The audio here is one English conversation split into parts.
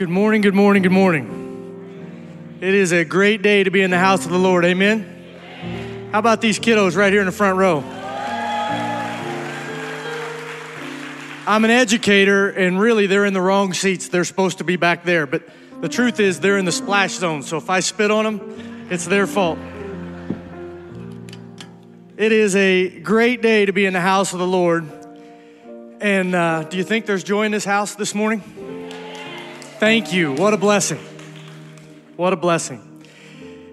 Good morning, good morning, good morning. It is a great day to be in the house of the Lord. Amen. How about these kiddos right here in the front row? I'm an educator, and really they're in the wrong seats. They're supposed to be back there. But the truth is, they're in the splash zone. So if I spit on them, it's their fault. It is a great day to be in the house of the Lord. And uh, do you think there's joy in this house this morning? Thank you. What a blessing. What a blessing.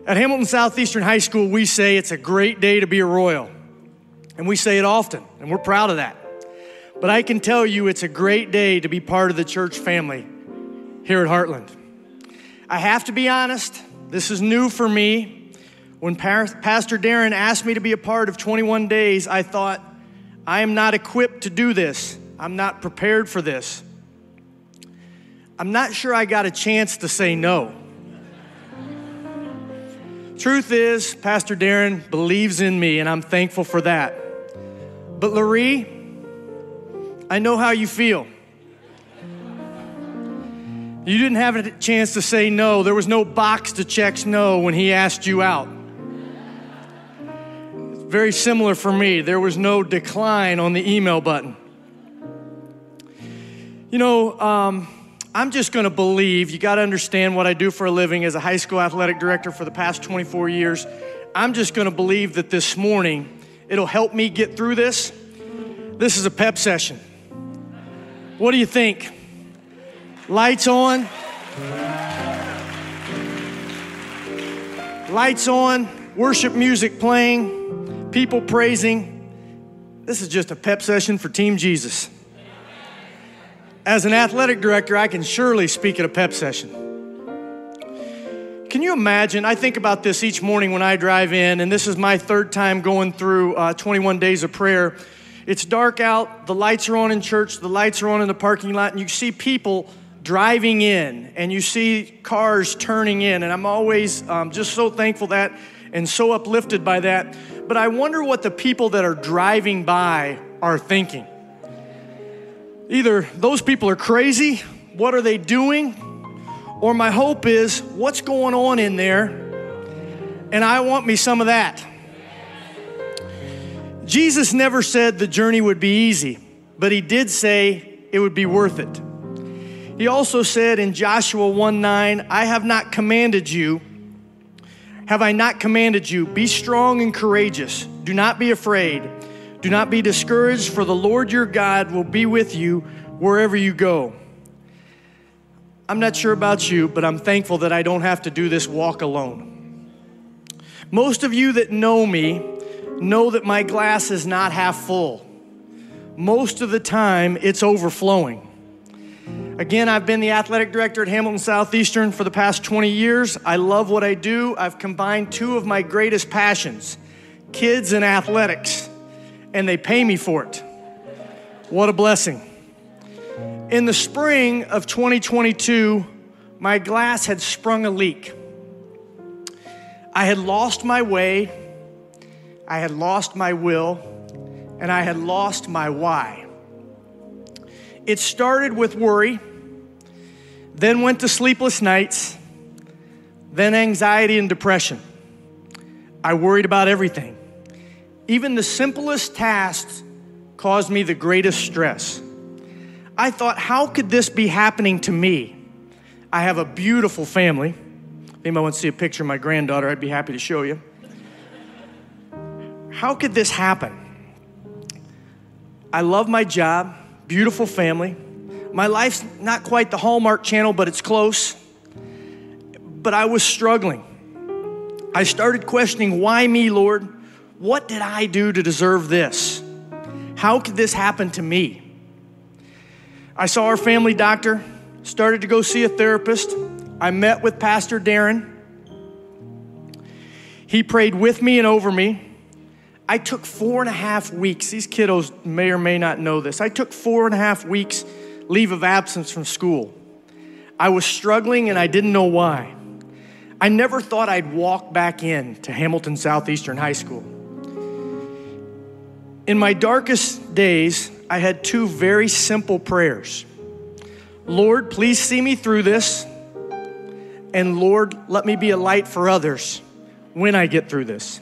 At Hamilton Southeastern High School, we say it's a great day to be a Royal. And we say it often, and we're proud of that. But I can tell you it's a great day to be part of the church family here at Heartland. I have to be honest, this is new for me. When Pastor Darren asked me to be a part of 21 days, I thought, I am not equipped to do this. I'm not prepared for this. I'm not sure I got a chance to say no. Truth is, Pastor Darren believes in me, and I'm thankful for that. But, Larry, I know how you feel. You didn't have a chance to say no. There was no box to check no when he asked you out. It's very similar for me. There was no decline on the email button. You know, um, I'm just going to believe, you got to understand what I do for a living as a high school athletic director for the past 24 years. I'm just going to believe that this morning it'll help me get through this. This is a pep session. What do you think? Lights on. Lights on, worship music playing, people praising. This is just a pep session for Team Jesus. As an athletic director, I can surely speak at a pep session. Can you imagine? I think about this each morning when I drive in, and this is my third time going through uh, 21 days of prayer. It's dark out, the lights are on in church, the lights are on in the parking lot, and you see people driving in, and you see cars turning in, and I'm always um, just so thankful that and so uplifted by that. But I wonder what the people that are driving by are thinking. Either those people are crazy, what are they doing? Or my hope is, what's going on in there? And I want me some of that. Jesus never said the journey would be easy, but he did say it would be worth it. He also said in Joshua 1 9, I have not commanded you, have I not commanded you, be strong and courageous, do not be afraid. Do not be discouraged, for the Lord your God will be with you wherever you go. I'm not sure about you, but I'm thankful that I don't have to do this walk alone. Most of you that know me know that my glass is not half full. Most of the time, it's overflowing. Again, I've been the athletic director at Hamilton Southeastern for the past 20 years. I love what I do. I've combined two of my greatest passions kids and athletics and they pay me for it. What a blessing. In the spring of 2022, my glass had sprung a leak. I had lost my way, I had lost my will, and I had lost my why. It started with worry, then went to sleepless nights, then anxiety and depression. I worried about everything. Even the simplest tasks caused me the greatest stress. I thought, how could this be happening to me? I have a beautiful family. If anybody wants to see a picture of my granddaughter, I'd be happy to show you. How could this happen? I love my job, beautiful family. My life's not quite the Hallmark channel, but it's close. But I was struggling. I started questioning, why me, Lord? What did I do to deserve this? How could this happen to me? I saw our family doctor, started to go see a therapist. I met with Pastor Darren. He prayed with me and over me. I took four and a half weeks. These kiddos may or may not know this. I took four and a half weeks leave of absence from school. I was struggling and I didn't know why. I never thought I'd walk back in to Hamilton Southeastern High School. In my darkest days, I had two very simple prayers. Lord, please see me through this. And Lord, let me be a light for others when I get through this.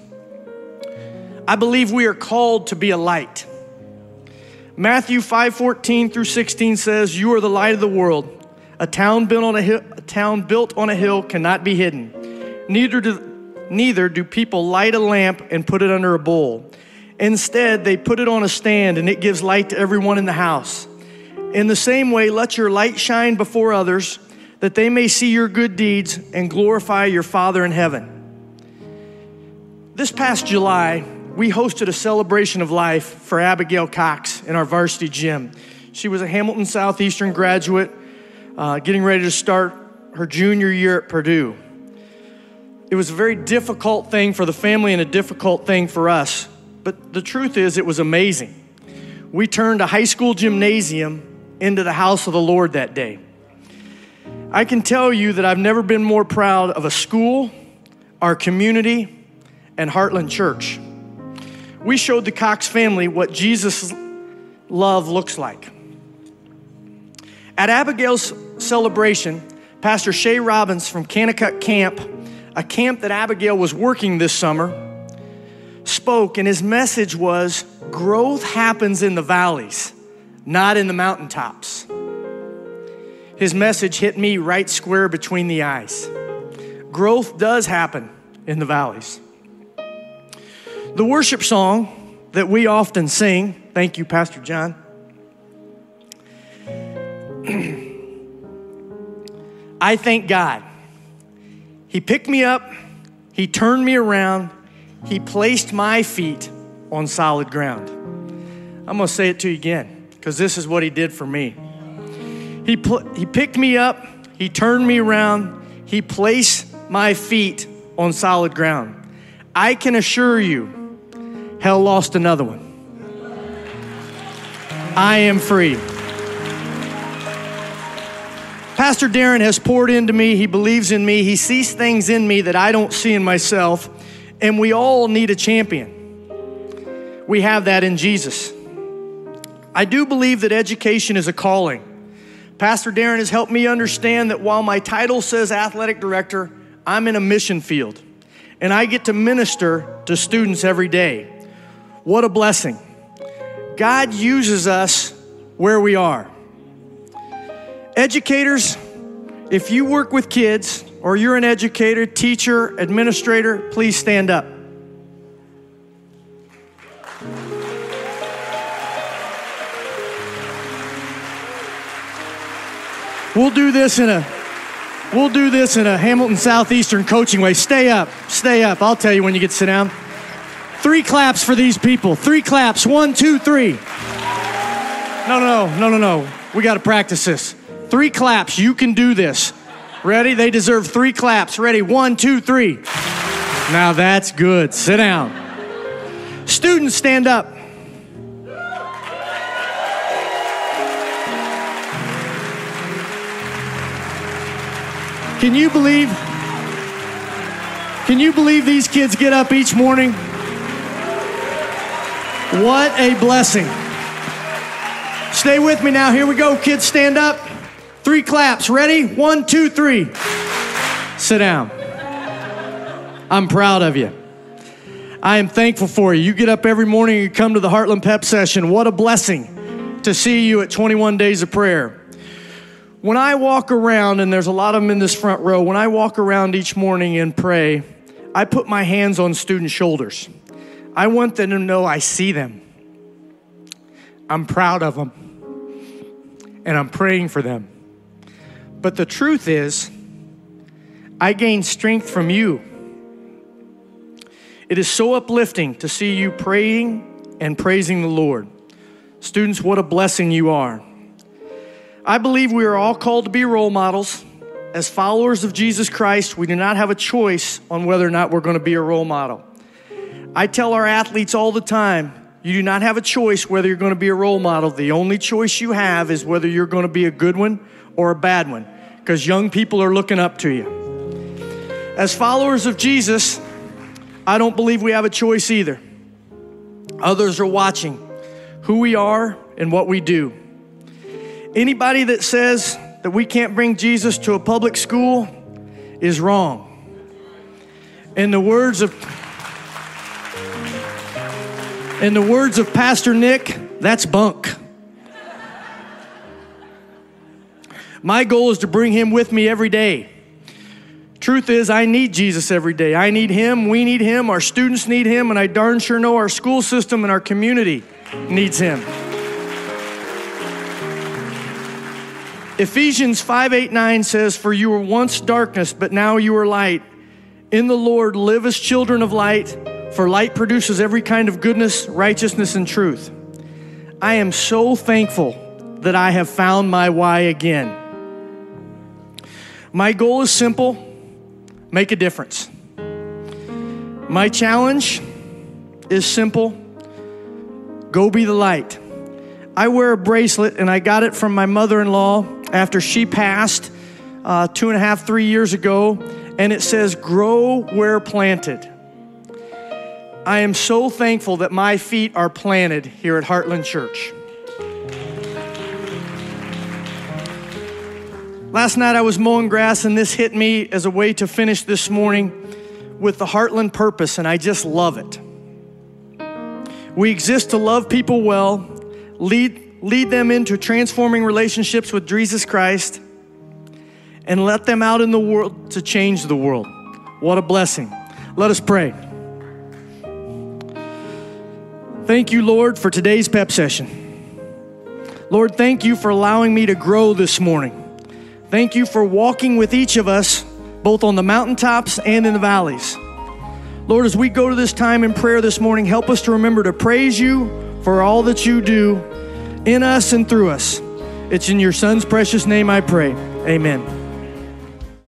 I believe we are called to be a light. Matthew 5:14 through 16 says, "You are the light of the world. A town built on a hill, a town built on a hill cannot be hidden. Neither do, neither do people light a lamp and put it under a bowl. Instead, they put it on a stand and it gives light to everyone in the house. In the same way, let your light shine before others, that they may see your good deeds and glorify your Father in heaven." This past July, we hosted a celebration of life for Abigail Cox in our varsity gym. She was a Hamilton Southeastern graduate, uh, getting ready to start her junior year at Purdue. It was a very difficult thing for the family and a difficult thing for us, but the truth is, it was amazing. We turned a high school gymnasium into the house of the Lord that day. I can tell you that I've never been more proud of a school, our community, and Heartland Church we showed the Cox family what Jesus' love looks like. At Abigail's celebration, Pastor Shay Robbins from Kanakuk Camp, a camp that Abigail was working this summer, spoke, and his message was growth happens in the valleys, not in the mountaintops. His message hit me right square between the eyes. Growth does happen in the valleys. The worship song that we often sing, thank you, Pastor John. I thank God. He picked me up, He turned me around, He placed my feet on solid ground. I'm gonna say it to you again, because this is what He did for me. He, pl- he picked me up, He turned me around, He placed my feet on solid ground. I can assure you, Hell lost another one. I am free. Pastor Darren has poured into me. He believes in me. He sees things in me that I don't see in myself. And we all need a champion. We have that in Jesus. I do believe that education is a calling. Pastor Darren has helped me understand that while my title says athletic director, I'm in a mission field and I get to minister to students every day. What a blessing. God uses us where we are. Educators, if you work with kids or you're an educator, teacher, administrator, please stand up. We'll do this in a we'll do this in a Hamilton Southeastern coaching way. Stay up. Stay up. I'll tell you when you get to sit down. Three claps for these people. Three claps. One, two, three. No, no, no, no, no, no. We got to practice this. Three claps. You can do this. Ready? They deserve three claps. Ready? One, two, three. Now that's good. Sit down. Students, stand up. Can you believe? Can you believe these kids get up each morning? What a blessing. Stay with me now. Here we go, kids. Stand up. Three claps. Ready? One, two, three. Sit down. I'm proud of you. I am thankful for you. You get up every morning, and you come to the Heartland Pep session. What a blessing to see you at 21 Days of Prayer. When I walk around, and there's a lot of them in this front row, when I walk around each morning and pray, I put my hands on students' shoulders. I want them to know I see them. I'm proud of them. And I'm praying for them. But the truth is, I gain strength from you. It is so uplifting to see you praying and praising the Lord. Students, what a blessing you are. I believe we are all called to be role models. As followers of Jesus Christ, we do not have a choice on whether or not we're going to be a role model. I tell our athletes all the time you do not have a choice whether you're going to be a role model. The only choice you have is whether you're going to be a good one or a bad one, because young people are looking up to you. As followers of Jesus, I don't believe we have a choice either. Others are watching who we are and what we do. Anybody that says that we can't bring Jesus to a public school is wrong. In the words of in the words of Pastor Nick, that's bunk. My goal is to bring him with me every day. Truth is, I need Jesus every day. I need him, we need him, our students need him, and I darn sure know our school system and our community needs him. Ephesians 5 8 9 says, For you were once darkness, but now you are light. In the Lord, live as children of light, for light produces every kind of goodness, righteousness, and truth. I am so thankful that I have found my why again. My goal is simple make a difference. My challenge is simple go be the light. I wear a bracelet and I got it from my mother in law after she passed uh, two and a half, three years ago, and it says, Grow where planted. I am so thankful that my feet are planted here at Heartland Church. Last night I was mowing grass and this hit me as a way to finish this morning with the Heartland purpose, and I just love it. We exist to love people well, lead, lead them into transforming relationships with Jesus Christ, and let them out in the world to change the world. What a blessing. Let us pray. Thank you, Lord, for today's pep session. Lord, thank you for allowing me to grow this morning. Thank you for walking with each of us, both on the mountaintops and in the valleys. Lord, as we go to this time in prayer this morning, help us to remember to praise you for all that you do in us and through us. It's in your Son's precious name I pray. Amen.